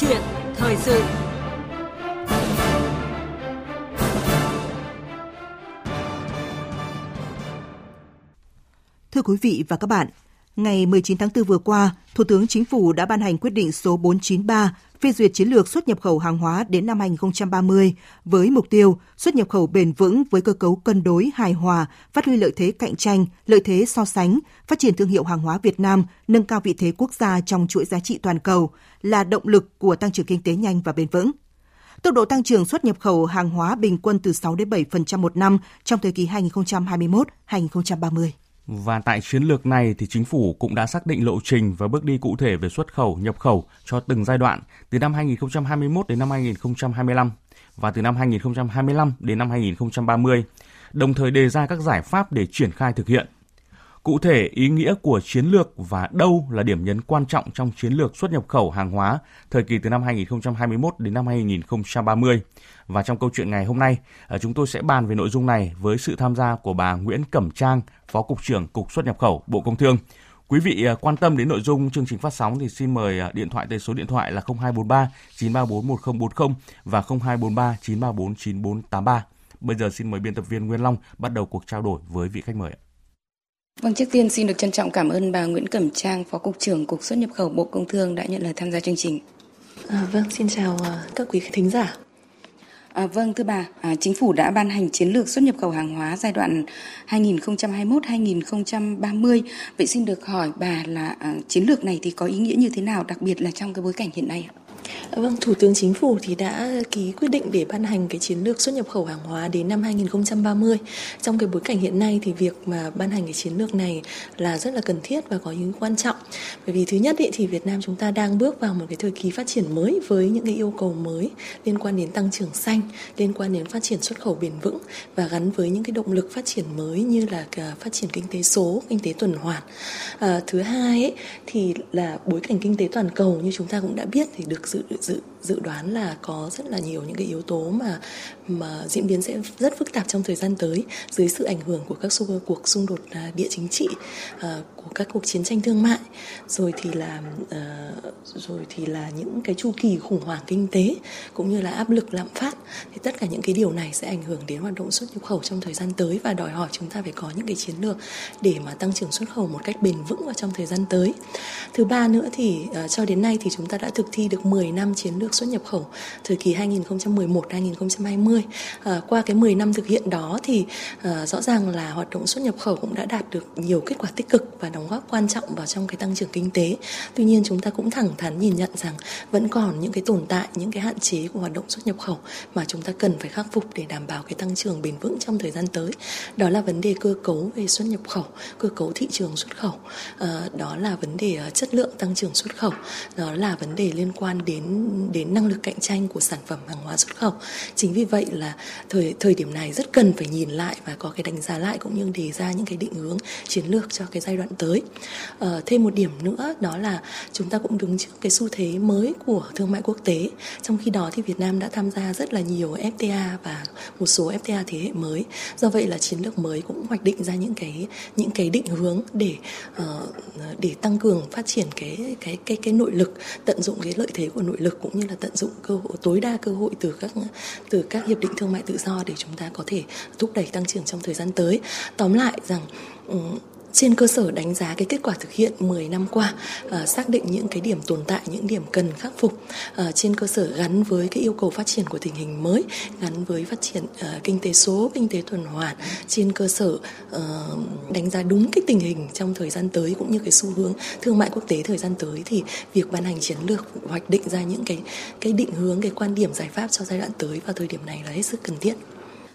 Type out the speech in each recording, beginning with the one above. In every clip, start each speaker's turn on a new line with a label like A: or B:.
A: chuyện thời sự.
B: Thưa quý vị và các bạn, ngày 19 tháng 4 vừa qua, Thủ tướng Chính phủ đã ban hành quyết định số 493 phê duyệt chiến lược xuất nhập khẩu hàng hóa đến năm 2030 với mục tiêu xuất nhập khẩu bền vững với cơ cấu cân đối hài hòa, phát huy lợi thế cạnh tranh, lợi thế so sánh, phát triển thương hiệu hàng hóa Việt Nam, nâng cao vị thế quốc gia trong chuỗi giá trị toàn cầu là động lực của tăng trưởng kinh tế nhanh và bền vững. Tốc độ tăng trưởng xuất nhập khẩu hàng hóa bình quân từ 6 đến 7% một năm trong thời kỳ 2021-2030.
C: Và tại chiến lược này thì chính phủ cũng đã xác định lộ trình và bước đi cụ thể về xuất khẩu, nhập khẩu cho từng giai đoạn từ năm 2021 đến năm 2025 và từ năm 2025 đến năm 2030, đồng thời đề ra các giải pháp để triển khai thực hiện. Cụ thể, ý nghĩa của chiến lược và đâu là điểm nhấn quan trọng trong chiến lược xuất nhập khẩu hàng hóa thời kỳ từ năm 2021 đến năm 2030. Và trong câu chuyện ngày hôm nay, ờ, chúng tôi sẽ bàn về nội dung này với sự tham gia của bà Nguyễn Cẩm Trang, Phó Cục trưởng Cục xuất nhập khẩu Bộ Công Thương. Quý vị ờ, quan tâm đến nội dung chương trình phát sóng thì xin mời ờ, điện thoại tới số điện thoại là 0243 934 1040 và 0243 934 9483. Bây giờ xin mời biên tập viên Nguyên Long bắt đầu cuộc trao đổi với vị khách mời.
D: Vâng, trước tiên xin được trân trọng cảm ơn bà Nguyễn Cẩm Trang, Phó Cục trưởng Cục xuất nhập khẩu Bộ Công Thương đã nhận lời tham gia chương trình.
E: À, vâng, xin chào các quý thính giả.
D: À, vâng thưa bà, à, chính phủ đã ban hành chiến lược xuất nhập khẩu hàng hóa giai đoạn 2021-2030. Vậy xin được hỏi bà là à, chiến lược này thì có ý nghĩa như thế nào, đặc biệt là trong cái bối cảnh hiện nay ạ?
E: Vâng, Thủ tướng Chính phủ thì đã ký quyết định để ban hành cái chiến lược xuất nhập khẩu hàng hóa đến năm 2030. Trong cái bối cảnh hiện nay thì việc mà ban hành cái chiến lược này là rất là cần thiết và có ý quan trọng. Bởi vì thứ nhất ý, thì Việt Nam chúng ta đang bước vào một cái thời kỳ phát triển mới với những cái yêu cầu mới liên quan đến tăng trưởng xanh, liên quan đến phát triển xuất khẩu bền vững và gắn với những cái động lực phát triển mới như là à, phát triển kinh tế số, kinh tế tuần hoàn. À, thứ hai ý, thì là bối cảnh kinh tế toàn cầu như chúng ta cũng đã biết thì được dự dự dự đoán là có rất là nhiều những cái yếu tố mà mà diễn biến sẽ rất phức tạp trong thời gian tới dưới sự ảnh hưởng của các xung, cuộc xung đột à, địa chính trị à, của các cuộc chiến tranh thương mại rồi thì là uh, rồi thì là những cái chu kỳ khủng hoảng kinh tế cũng như là áp lực lạm phát thì tất cả những cái điều này sẽ ảnh hưởng đến hoạt động xuất nhập khẩu trong thời gian tới và đòi hỏi chúng ta phải có những cái chiến lược để mà tăng trưởng xuất khẩu một cách bền vững vào trong thời gian tới thứ ba nữa thì ờ, cho đến nay thì chúng ta đã thực thi được 10 năm chiến lược xuất nhập khẩu thời kỳ 2011-2020. uh, ờ, qua cái 10 năm thực hiện đó thì uh, rõ ràng là hoạt động xuất nhập khẩu cũng đã đạt được nhiều kết quả tích cực và đóng góp quan trọng vào trong cái tăng trưởng kinh tế. Tuy nhiên chúng ta cũng thẳng thắn nhìn nhận rằng vẫn còn những cái tồn tại, những cái hạn chế của hoạt động xuất nhập khẩu mà chúng ta cần phải khắc phục để đảm bảo cái tăng trưởng bền vững trong thời gian tới. Đó là vấn đề cơ cấu về xuất nhập khẩu, cơ cấu thị trường xuất khẩu. À, đó là vấn đề ờ, chất lượng tăng trưởng xuất khẩu. Đó là vấn đề liên quan đến đến năng lực cạnh tranh của sản phẩm hàng hóa xuất khẩu. Chính vì vậy là thời thời điểm này rất cần phải nhìn lại và có cái đánh giá lại cũng như đề ra những cái định hướng chiến lược cho cái giai đoạn tới. À, thêm một điểm nữa đó là chúng ta cũng đứng trước cái xu thế mới của thương mại quốc tế. Trong khi đó thì Việt Nam đã tham gia rất là nhiều FTA và một số FTA thế hệ mới. Do vậy là chiến lược mới cũng hoạch định ra những cái những cái định hướng để uh, để tăng cường phát triển cái cái cái cái nội lực, tận dụng cái lợi thế của nội lực cũng như là tận dụng cơ hội tối đa cơ hội từ các từ các hiệp định thương mại tự do để chúng ta có thể thúc đẩy tăng trưởng trong thời gian tới. Tóm lại rằng trên cơ sở đánh giá cái kết quả thực hiện 10 năm qua ờ, xác định những cái điểm tồn tại, những điểm cần khắc phục ờ, trên cơ sở gắn với cái yêu cầu phát triển của tình hình mới, gắn với phát triển ờ, kinh tế số, kinh tế tuần hoàn, trên cơ sở đánh giá đúng cái tình hình trong thời gian tới cũng như cái xu hướng thương mại quốc tế thời gian tới, thì việc ban hành chiến lược hoạch định ra những cái cái định hướng, cái quan điểm giải pháp cho giai đoạn tới vào thời điểm này là hết sức cần thiết.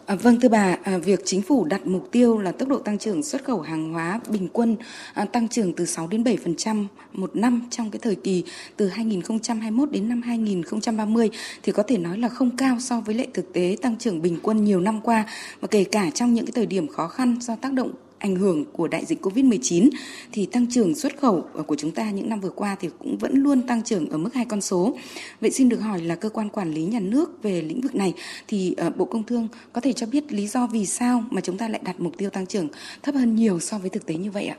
D: À, vâng thưa bà, à, việc chính phủ đặt mục tiêu là tốc độ tăng trưởng xuất khẩu hàng hóa bình quân à, tăng trưởng từ 6 đến 7% một năm trong cái thời kỳ từ 2021 đến năm 2030 thì có thể nói là không cao so với lệ thực tế tăng trưởng bình quân nhiều năm qua và kể cả trong những cái thời điểm khó khăn do tác động ảnh hưởng của đại dịch Covid-19 thì tăng trưởng xuất khẩu ờ, của chúng ta những năm vừa qua thì cũng vẫn luôn tăng trưởng ở mức hai con số. Vậy xin được hỏi là cơ quan quản lý nhà nước về lĩnh vực này thì ờ, Bộ Công Thương có thể cho biết lý do vì sao mà chúng ta lại đặt mục tiêu tăng trưởng thấp hơn nhiều so với thực tế như vậy ạ?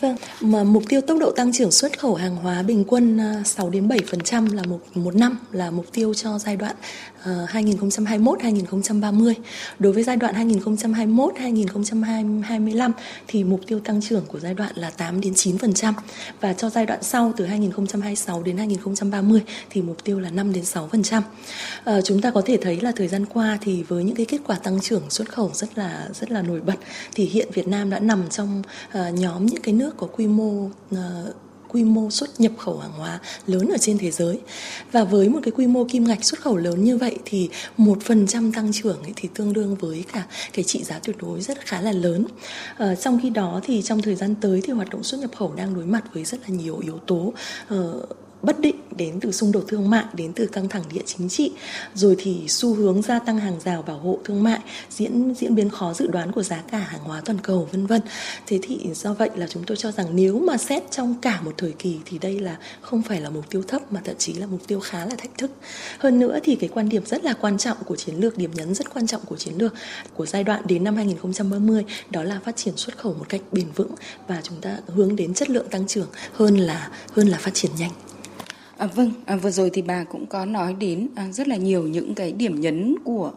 E: Vâng, mà mục tiêu tốc độ tăng trưởng xuất khẩu hàng hóa bình quân à, 6 đến 7% là một một năm là mục tiêu cho giai đoạn à, 2021-2030. Đối với giai đoạn 2021-2025 thì mục tiêu tăng trưởng của giai đoạn là 8 đến 9% và cho giai đoạn sau từ 2026 đến 2030 thì mục tiêu là 5 đến 6%. À, ờ, chúng ta có thể thấy là thời gian qua thì với những cái kết quả tăng trưởng xuất khẩu rất là rất là nổi bật thì hiện Việt Nam đã nằm trong uh, nhóm những cái nước nước có quy mô uh, quy mô xuất nhập khẩu hàng hóa lớn ở trên thế giới. Và với một cái quy mô kim ngạch xuất khẩu lớn như vậy thì một phần trăm tăng trưởng ấy thì tương đương với cả cái trị giá tuyệt đối rất khá là lớn. À, trong khi đó thì trong thời gian tới thì hoạt động xuất nhập khẩu đang đối mặt với rất là nhiều yếu tố uh, bất định đến từ xung đột thương mại, đến từ căng thẳng địa chính trị, rồi thì xu hướng gia tăng hàng rào bảo hộ thương mại, diễn diễn biến khó dự đoán của giá cả hàng hóa toàn cầu, vân vân. Thế thì do vậy là chúng tôi cho rằng nếu mà xét trong cả một thời kỳ thì đây là không phải là mục tiêu thấp mà thậm chí là mục tiêu khá là thách thức. Hơn nữa thì cái quan điểm rất là quan trọng của chiến lược, điểm nhấn rất quan trọng của chiến lược của giai đoạn đến năm 2030 đó là phát triển xuất khẩu một cách bền vững và chúng ta hướng đến chất lượng tăng trưởng hơn là hơn là phát triển nhanh.
D: À, vâng, à, vừa rồi thì bà cũng có nói đến à, rất là nhiều những cái điểm nhấn của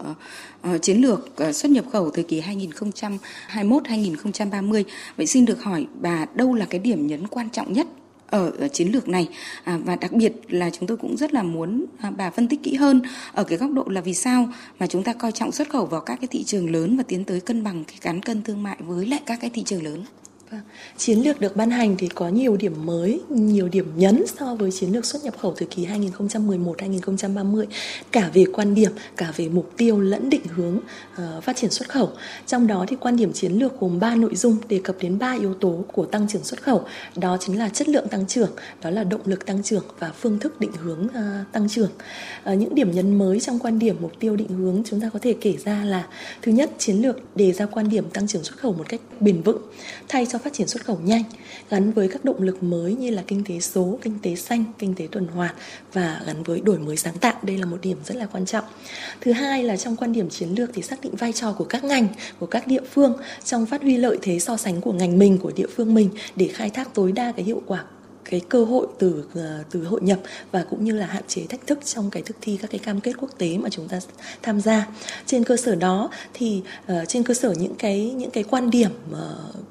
D: à, chiến lược à, xuất nhập khẩu thời kỳ 2021-2030. Vậy xin được hỏi bà đâu là cái điểm nhấn quan trọng nhất ở, ở chiến lược này à, và đặc biệt là chúng tôi cũng rất là muốn à, bà phân tích kỹ hơn ở cái góc độ là vì sao mà chúng ta coi trọng xuất khẩu vào các cái thị trường lớn và tiến tới cân bằng cái cán cân thương mại với lại các cái thị trường lớn.
E: Vâng. Chiến lược được ban hành thì có nhiều điểm mới, nhiều điểm nhấn so với chiến lược xuất nhập khẩu thời kỳ 2011-2030 cả về quan điểm, cả về mục tiêu lẫn định hướng uh, phát triển xuất khẩu. Trong đó thì quan điểm chiến lược gồm 3 nội dung đề cập đến 3 yếu tố của tăng trưởng xuất khẩu. Đó chính là chất lượng tăng trưởng, đó là động lực tăng trưởng và phương thức định hướng uh, tăng trưởng. Uh, những điểm nhấn mới trong quan điểm mục tiêu định hướng chúng ta có thể kể ra là thứ nhất chiến lược đề ra quan điểm tăng trưởng xuất khẩu một cách bền vững thay cho phát triển xuất khẩu nhanh gắn với các động lực mới như là kinh tế số, kinh tế xanh, kinh tế tuần hoàn và gắn với đổi mới sáng tạo. Đây là một điểm rất là quan trọng. Thứ hai là trong quan điểm chiến lược thì xác định vai trò của các ngành, của các địa phương trong phát huy lợi thế so sánh của ngành mình, của địa phương mình để khai thác tối đa cái hiệu quả cái cơ hội từ ờ, từ hội nhập và cũng như là hạn chế thách thức trong cái thực thi các cái cam kết quốc tế mà chúng ta tham gia. Trên cơ sở đó thì uh, trên cơ sở những cái những cái quan điểm uh,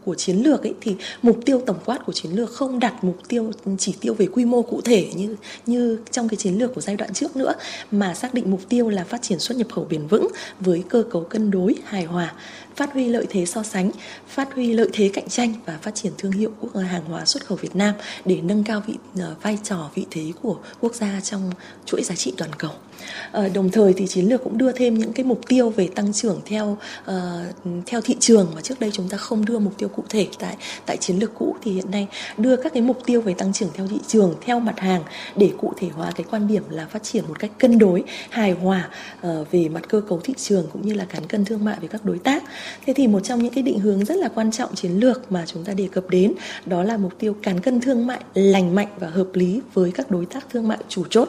E: của chiến lược ấy thì mục tiêu tổng quát của chiến lược không đặt mục tiêu ừ, chỉ tiêu về quy mô cụ thể như như trong cái chiến lược của giai đoạn trước nữa mà xác định mục tiêu là phát triển xuất nhập khẩu bền vững với cơ cấu cân đối hài hòa phát huy lợi thế so sánh, phát huy lợi thế cạnh tranh và phát triển thương hiệu quốc hàng hóa xuất khẩu Việt Nam để nâng cao vị ờ, vai trò vị thế của quốc gia trong chuỗi giá trị toàn cầu. Ờ, đồng thời thì chiến lược cũng đưa thêm những cái mục tiêu về tăng trưởng theo uh, theo thị trường mà trước đây chúng ta không đưa mục tiêu cụ thể tại tại chiến lược cũ thì hiện nay đưa các cái mục tiêu về tăng trưởng theo thị trường theo mặt hàng để cụ thể hóa cái quan điểm là phát triển một cách cân đối hài hòa uh, về mặt cơ cấu thị trường cũng như là cán cân thương mại với các đối tác thế thì một trong những cái định hướng rất là quan trọng chiến lược mà chúng ta đề cập đến đó là mục tiêu cán cân thương mại lành mạnh và hợp lý với các đối tác thương mại chủ chốt.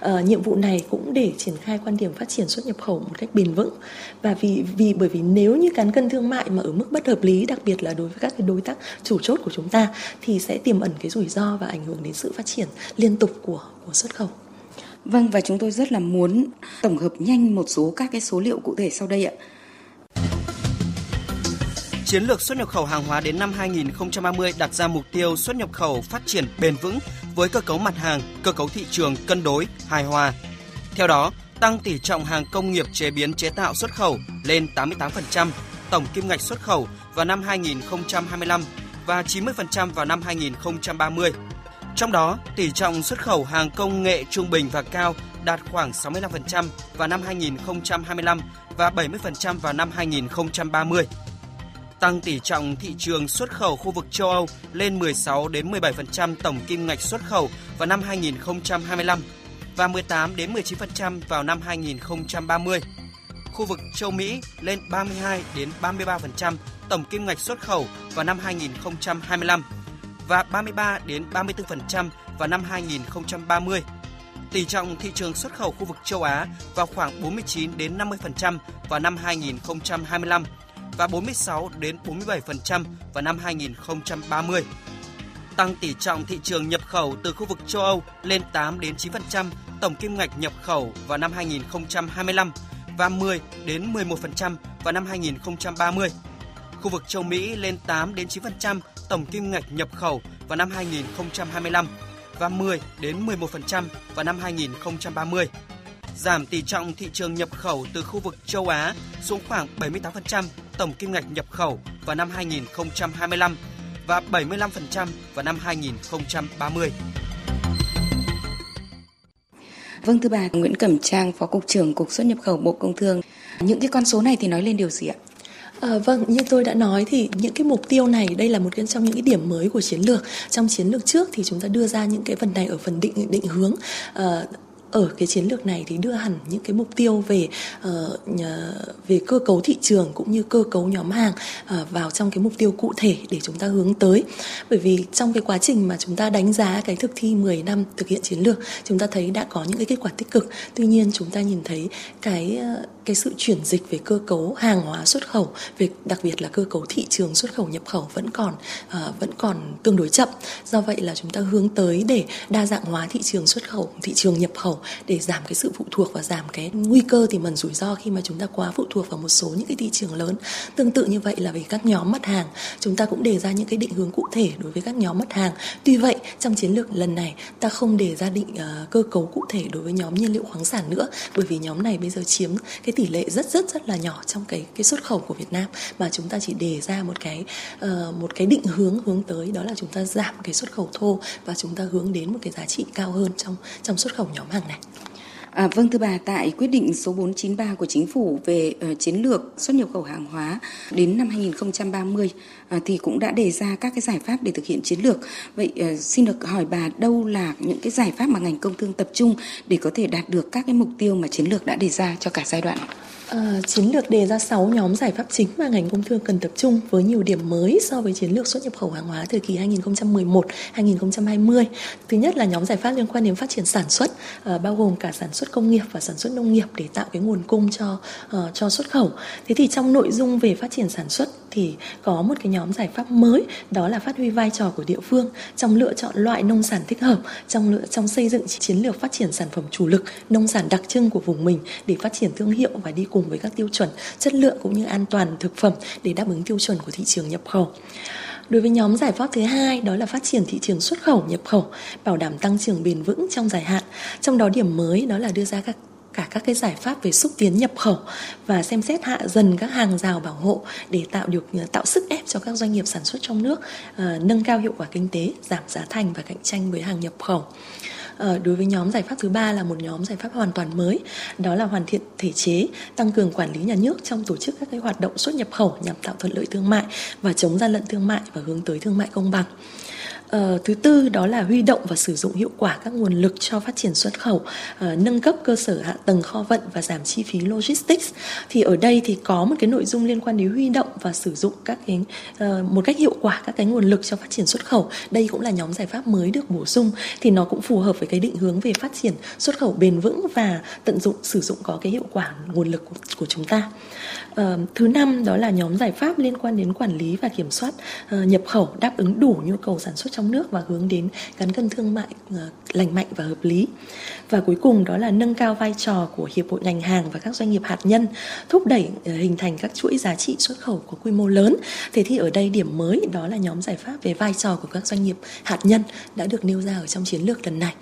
E: À, nhiệm vụ này cũng để triển khai quan điểm phát triển xuất nhập khẩu một cách bền vững. Và vì vì bởi vì nếu như cán cân thương mại mà ở mức bất hợp lý đặc biệt là đối với các cái đối tác chủ chốt của chúng ta thì sẽ tiềm ẩn cái rủi ro và ảnh hưởng đến sự phát triển liên tục của của xuất khẩu.
D: Vâng và chúng tôi rất là muốn tổng hợp nhanh một số các cái số liệu cụ thể sau đây ạ.
A: Chiến lược xuất nhập khẩu hàng hóa đến năm 2030 đặt ra mục tiêu xuất nhập khẩu phát triển bền vững với cơ cấu mặt hàng, cơ cấu thị trường cân đối, hài hòa. Theo đó, tăng tỷ trọng hàng công nghiệp chế biến chế tạo xuất khẩu lên 88%, tổng kim ngạch xuất khẩu vào năm 2025 và 90% vào năm 2030. Trong đó, tỷ trọng xuất khẩu hàng công nghệ trung bình và cao đạt khoảng 65% vào năm 2025 và 70% vào năm 2030 tăng tỷ trọng thị trường xuất khẩu khu vực châu Âu lên 16 đến 17% tổng kim ngạch xuất khẩu vào năm 2025 và 18 đến 19% vào năm 2030. Khu vực châu Mỹ lên 32 đến 33% tổng kim ngạch xuất khẩu vào năm 2025 và 33 đến 34% vào năm 2030. Tỷ trọng thị trường xuất khẩu khu vực châu Á vào khoảng 49 đến 50% vào năm 2025 và 46 đến 47% vào năm 2030. tăng tỷ trọng thị trường nhập khẩu từ khu vực châu Âu lên 8 đến 9% tổng kim ngạch nhập khẩu vào năm 2025 và 10 đến 11% vào năm 2030. Khu vực châu Mỹ lên 8 đến 9% tổng kim ngạch nhập khẩu vào năm 2025 và 10 đến 11% vào năm 2030. Giảm tỷ trọng thị trường nhập khẩu từ khu vực châu Á xuống khoảng 78% tổng kim ngạch nhập khẩu vào năm 2025 và 75% vào năm 2030.
D: Vâng thưa bà Nguyễn Cẩm Trang, Phó Cục trưởng Cục xuất nhập khẩu Bộ Công Thương. Những cái con số này thì nói lên điều gì ạ?
E: À, vâng, như tôi đã nói thì những cái mục tiêu này đây là một trong những cái điểm mới của chiến lược. Trong chiến lược trước thì chúng ta đưa ra những cái phần này ở phần định định hướng. À, ở cái chiến lược này thì đưa hẳn những cái mục tiêu về uh, về cơ cấu thị trường cũng như cơ cấu nhóm hàng uh, vào trong cái mục tiêu cụ thể để chúng ta hướng tới. Bởi vì trong cái quá trình mà chúng ta đánh giá cái thực thi 10 năm thực hiện chiến lược chúng ta thấy đã có những cái kết quả tích cực. Tuy nhiên chúng ta nhìn thấy cái ờ, cái sự chuyển dịch về cơ cấu hàng hóa xuất khẩu về đặc biệt là cơ cấu thị trường xuất khẩu nhập khẩu vẫn còn uh, vẫn còn tương đối chậm. Do vậy là chúng ta hướng tới để đa dạng hóa thị trường xuất khẩu thị trường nhập khẩu để giảm cái sự phụ thuộc và giảm cái nguy cơ tiềm ẩn rủi ro khi mà chúng ta quá phụ thuộc vào một số những cái thị trường lớn. Tương tự như vậy là về các nhóm mặt hàng chúng ta cũng đề ra những cái định hướng cụ thể đối với các nhóm mặt hàng. Tuy vậy trong chiến lược lần này ta không đề ra định uh, cơ cấu cụ thể đối với nhóm nhiên liệu khoáng sản nữa bởi vì nhóm này bây giờ chiếm cái tỷ lệ rất rất rất là nhỏ trong cái cái xuất khẩu của Việt Nam. Mà chúng ta chỉ đề ra một cái uh, một cái định hướng hướng tới đó là chúng ta giảm cái xuất khẩu thô và chúng ta hướng đến một cái giá trị cao hơn trong trong xuất khẩu nhóm hàng này.
D: À, vâng thưa bà, tại quyết định số 493 của chính phủ về uh, chiến lược xuất nhập khẩu hàng hóa đến năm 2030 uh, à, thì cũng đã đề ra các cái giải pháp để thực hiện chiến lược. Vậy uh, xin được hỏi bà đâu là những cái giải pháp mà ngành công thương tập trung để có thể đạt được các cái mục tiêu mà chiến lược đã đề ra cho cả giai đoạn?
E: À, chiến lược đề ra 6 nhóm giải pháp chính mà ngành công thương cần tập trung với nhiều điểm mới so với chiến lược xuất nhập khẩu hàng hóa thời kỳ 2011-2020. Thứ nhất là nhóm giải pháp liên quan đến phát triển sản xuất, à, bao gồm cả sản xuất công nghiệp và sản xuất nông nghiệp để tạo cái nguồn cung cho à, cho xuất khẩu. Thế thì trong nội dung về phát triển sản xuất thì có một cái nhóm giải pháp mới đó là phát huy vai trò của địa phương trong lựa chọn loại nông sản thích hợp, trong lựa trong xây dựng chiến lược phát triển sản phẩm chủ lực, nông sản đặc trưng của vùng mình để phát triển thương hiệu và đi cùng với các tiêu chuẩn chất lượng cũng như an toàn thực phẩm để đáp ứng tiêu chuẩn của thị trường nhập khẩu. Đối với nhóm giải pháp thứ hai đó là phát triển thị trường xuất khẩu nhập khẩu, bảo đảm tăng trưởng bền vững trong dài hạn. Trong đó điểm mới đó là đưa ra các cả các cái giải pháp về xúc tiến nhập khẩu và xem xét hạ dần các hàng rào bảo hộ để tạo được ờ, tạo sức ép cho các doanh nghiệp sản xuất trong nước uh, nâng cao hiệu quả kinh tế giảm giá thành và cạnh tranh với hàng nhập khẩu. Ờ, đối với nhóm giải pháp thứ ba là một nhóm giải pháp hoàn toàn mới đó là hoàn thiện thể chế tăng cường quản lý nhà nước trong tổ chức các cái hoạt động xuất nhập khẩu nhằm tạo thuận lợi thương mại và chống gian lận thương mại và hướng tới thương mại công bằng. Uh, thứ tư đó là huy động và sử dụng hiệu quả các nguồn lực cho phát triển xuất khẩu, uh, nâng cấp cơ sở hạ tầng kho vận và giảm chi phí logistics. Thì ở đây thì có một cái nội dung liên quan đến huy động và sử dụng các cái uh, một cách hiệu quả các cái nguồn lực cho phát triển xuất khẩu. Đây cũng là nhóm giải pháp mới được bổ sung thì nó cũng phù hợp với cái định hướng về phát triển xuất khẩu bền vững và tận dụng sử dụng có cái hiệu quả nguồn lực của, của chúng ta. Uh, thứ năm đó là nhóm giải pháp liên quan đến quản lý và kiểm soát uh, nhập khẩu đáp ứng đủ nhu cầu sản xuất trong nước và hướng đến gắn cân thương mại ờ, lành mạnh và hợp lý. Và cuối cùng đó là nâng cao vai trò của hiệp hội ngành hàng và các doanh nghiệp hạt nhân, thúc đẩy ờ, hình thành các chuỗi giá trị xuất khẩu có quy mô lớn. Thế thì ở đây điểm mới đó là nhóm giải pháp về vai trò của các doanh nghiệp hạt nhân đã được nêu ra ở trong chiến lược lần này.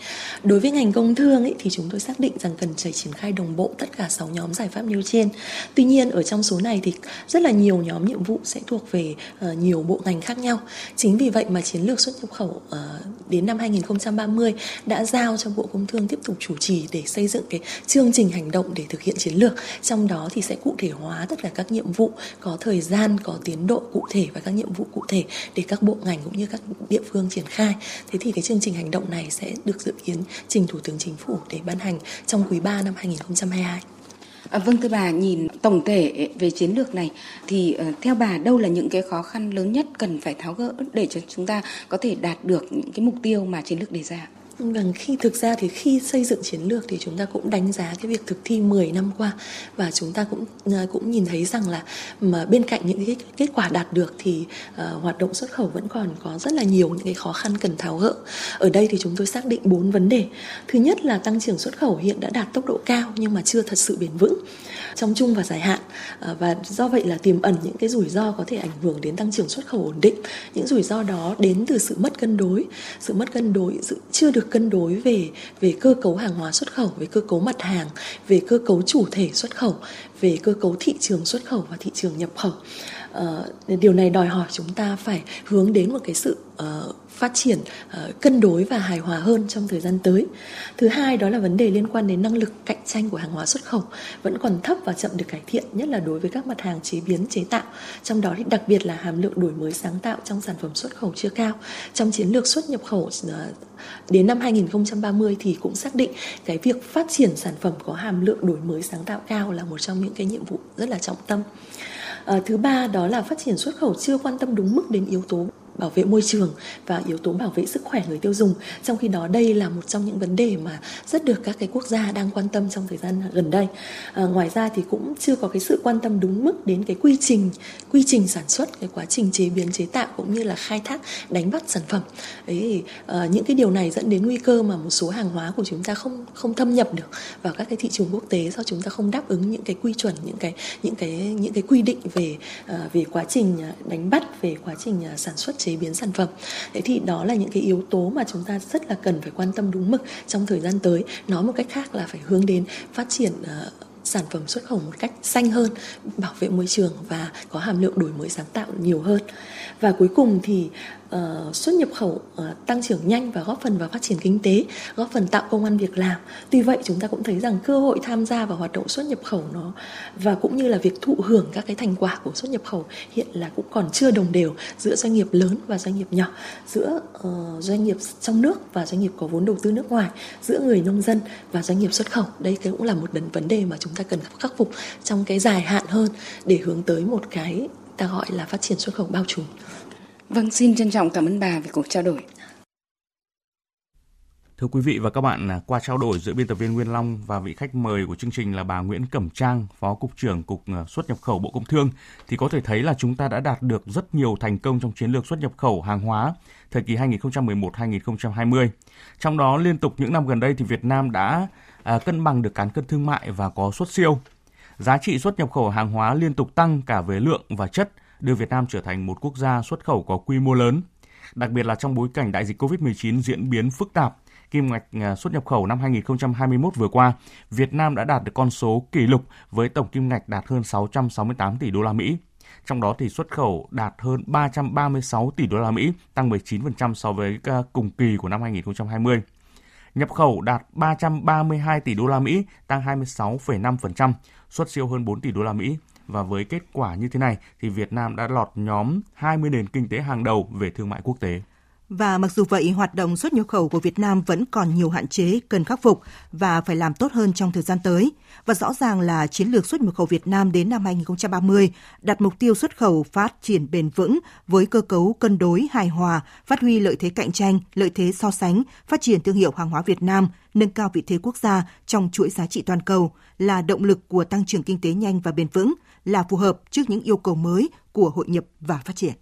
E: Đối với ngành công thương ấy, thì chúng tôi xác định rằng cần phải triển khai đồng bộ tất cả 6 nhóm giải pháp nêu trên. Tuy nhiên ở trong số này thì rất là nhiều nhóm nhiệm vụ sẽ thuộc về uh, nhiều bộ ngành khác nhau. Chính vì vậy mà chiến lược xuất nhập khẩu ờ, đến năm 2030 đã giao cho Bộ Công Thương tiếp tục chủ trì để xây dựng cái chương trình hành động để thực hiện chiến lược. Trong đó thì sẽ cụ thể hóa tất cả các nhiệm vụ có thời gian, có tiến độ cụ thể và các nhiệm vụ cụ thể để các bộ ngành cũng như các địa phương triển khai. Thế thì cái chương trình hành động này sẽ được dự kiến trình Thủ tướng Chính phủ để ban hành trong quý 3 năm 2022.
D: À, vâng thưa bà, nhìn tổng thể về chiến lược này thì ờ, theo bà đâu là những cái khó khăn lớn nhất cần phải tháo gỡ để cho chúng ta có thể đạt được những cái mục tiêu mà chiến lược đề ra?
E: Vâng, khi thực ra thì khi xây dựng chiến lược thì chúng ta cũng đánh giá cái việc thực thi 10 năm qua và chúng ta cũng à, cũng nhìn thấy rằng là mà bên cạnh những cái kết quả đạt được thì uh, hoạt động xuất khẩu vẫn còn có rất là nhiều những cái khó khăn cần tháo gỡ. Ở đây thì chúng tôi xác định bốn vấn đề. Thứ nhất là tăng trưởng xuất khẩu hiện đã đạt tốc độ cao nhưng mà chưa thật sự bền vững trong chung và dài hạn ờ, và do vậy là tiềm ẩn những cái rủi ro có thể ảnh hưởng đến tăng trưởng xuất khẩu ổn định. Những rủi ro đó đến từ sự mất cân đối, sự mất cân đối, sự chưa được cân đối về về cơ cấu hàng hóa xuất khẩu, về cơ cấu mặt hàng, về cơ cấu chủ thể xuất khẩu, về cơ cấu thị trường xuất khẩu và thị trường nhập khẩu. Uh, điều này đòi hỏi chúng ta phải hướng đến một cái sự uh, phát triển uh, cân đối và hài hòa hơn trong thời gian tới. Thứ hai đó là vấn đề liên quan đến năng lực cạnh tranh của hàng hóa xuất khẩu vẫn còn thấp và chậm được cải thiện, nhất là đối với các mặt hàng chế biến chế tạo. Trong đó thì đặc biệt là hàm lượng đổi mới sáng tạo trong sản phẩm xuất khẩu chưa cao. Trong chiến lược xuất nhập khẩu uh, đến năm 2030 thì cũng xác định cái việc phát triển sản phẩm có hàm lượng đổi mới sáng tạo cao là một trong những cái nhiệm vụ rất là trọng tâm. À, thứ ba đó là phát triển xuất khẩu chưa quan tâm đúng mức đến yếu tố bảo vệ môi trường và yếu tố bảo vệ sức khỏe người tiêu dùng. Trong khi đó đây là một trong những vấn đề mà rất được các cái quốc gia đang quan tâm trong thời gian gần đây. À, ngoài ra thì cũng chưa có cái sự quan tâm đúng mức đến cái quy trình quy trình sản xuất, cái quá trình chế biến chế tạo cũng như là khai thác đánh bắt sản phẩm. Ấy à, những cái điều này dẫn đến nguy cơ mà một số hàng hóa của chúng ta không không thâm nhập được vào các cái thị trường quốc tế do chúng ta không đáp ứng những cái quy chuẩn, những cái những cái những cái quy định về à, về quá trình à, đánh bắt, về quá trình à, sản xuất chế biến sản phẩm thế thì đó là những cái yếu tố mà chúng ta rất là cần phải quan tâm đúng mực trong thời gian tới nói một cách khác là phải hướng đến phát triển uh, sản phẩm xuất khẩu một cách xanh hơn, bảo vệ môi trường và có hàm lượng đổi mới sáng tạo nhiều hơn. Và cuối cùng thì uh, xuất nhập khẩu uh, tăng trưởng nhanh và góp phần vào phát triển kinh tế, góp phần tạo công an việc làm. Tuy vậy chúng ta cũng thấy rằng cơ hội tham gia vào hoạt động xuất nhập khẩu nó và cũng như là việc thụ hưởng các cái thành quả của xuất nhập khẩu hiện là cũng còn chưa đồng đều giữa doanh nghiệp lớn và doanh nghiệp nhỏ, giữa uh, doanh nghiệp trong nước và doanh nghiệp có vốn đầu tư nước ngoài, giữa người nông dân và doanh nghiệp xuất khẩu. Đây cũng là một vấn đề mà chúng ta cần khắc phục trong cái dài hạn hơn để hướng tới một cái ta gọi là phát triển xuất khẩu bao trùm.
D: Vâng, xin trân trọng cảm ơn bà về cuộc trao đổi.
C: Thưa quý vị và các bạn, à, qua trao đổi giữa biên tập viên Nguyên Long và vị khách mời của chương trình là bà Nguyễn Cẩm Trang, Phó Cục trưởng Cục à, xuất nhập khẩu Bộ Công Thương, thì có thể thấy là chúng ta đã đạt được rất nhiều thành công trong chiến lược xuất nhập khẩu hàng hóa thời kỳ 2011-2020. Trong đó liên tục những năm gần đây thì Việt Nam đã à, cân bằng được cán cân thương mại và có xuất siêu. Giá trị xuất nhập khẩu hàng hóa liên tục tăng cả về lượng và chất, đưa Việt Nam trở thành một quốc gia xuất khẩu có quy mô lớn. Đặc biệt là trong bối cảnh đại dịch COVID-19 diễn biến phức tạp, kim ngạch à, xuất nhập khẩu năm 2021 vừa qua, Việt Nam đã đạt được con số kỷ lục với tổng kim ngạch đạt hơn 668 tỷ đô la Mỹ. Trong đó thì xuất khẩu đạt hơn 336 tỷ đô la Mỹ, tăng 19% so với à, cùng kỳ của năm 2020. Nhập khẩu đạt 332 tỷ đô la Mỹ, tăng 26,5%, xuất siêu hơn 4 tỷ đô la Mỹ, và với kết quả như thế này thì Việt Nam đã lọt nhóm 20 nền kinh tế hàng đầu về thương mại quốc tế.
B: Và mặc dù vậy, hoạt động xuất nhập khẩu của Việt Nam vẫn còn nhiều hạn chế cần khắc phục và phải làm tốt hơn trong thời gian tới. Và rõ ràng là chiến lược xuất nhập khẩu Việt Nam đến năm 2030 đặt mục tiêu xuất khẩu phát triển bền vững với cơ cấu cân đối hài hòa, phát huy lợi thế cạnh tranh, lợi thế so sánh, phát triển thương hiệu hàng hóa Việt Nam, nâng cao vị thế quốc gia trong chuỗi giá trị toàn cầu là động lực của tăng trưởng kinh tế nhanh và bền vững, là phù hợp trước những yêu cầu mới của hội nhập và phát triển.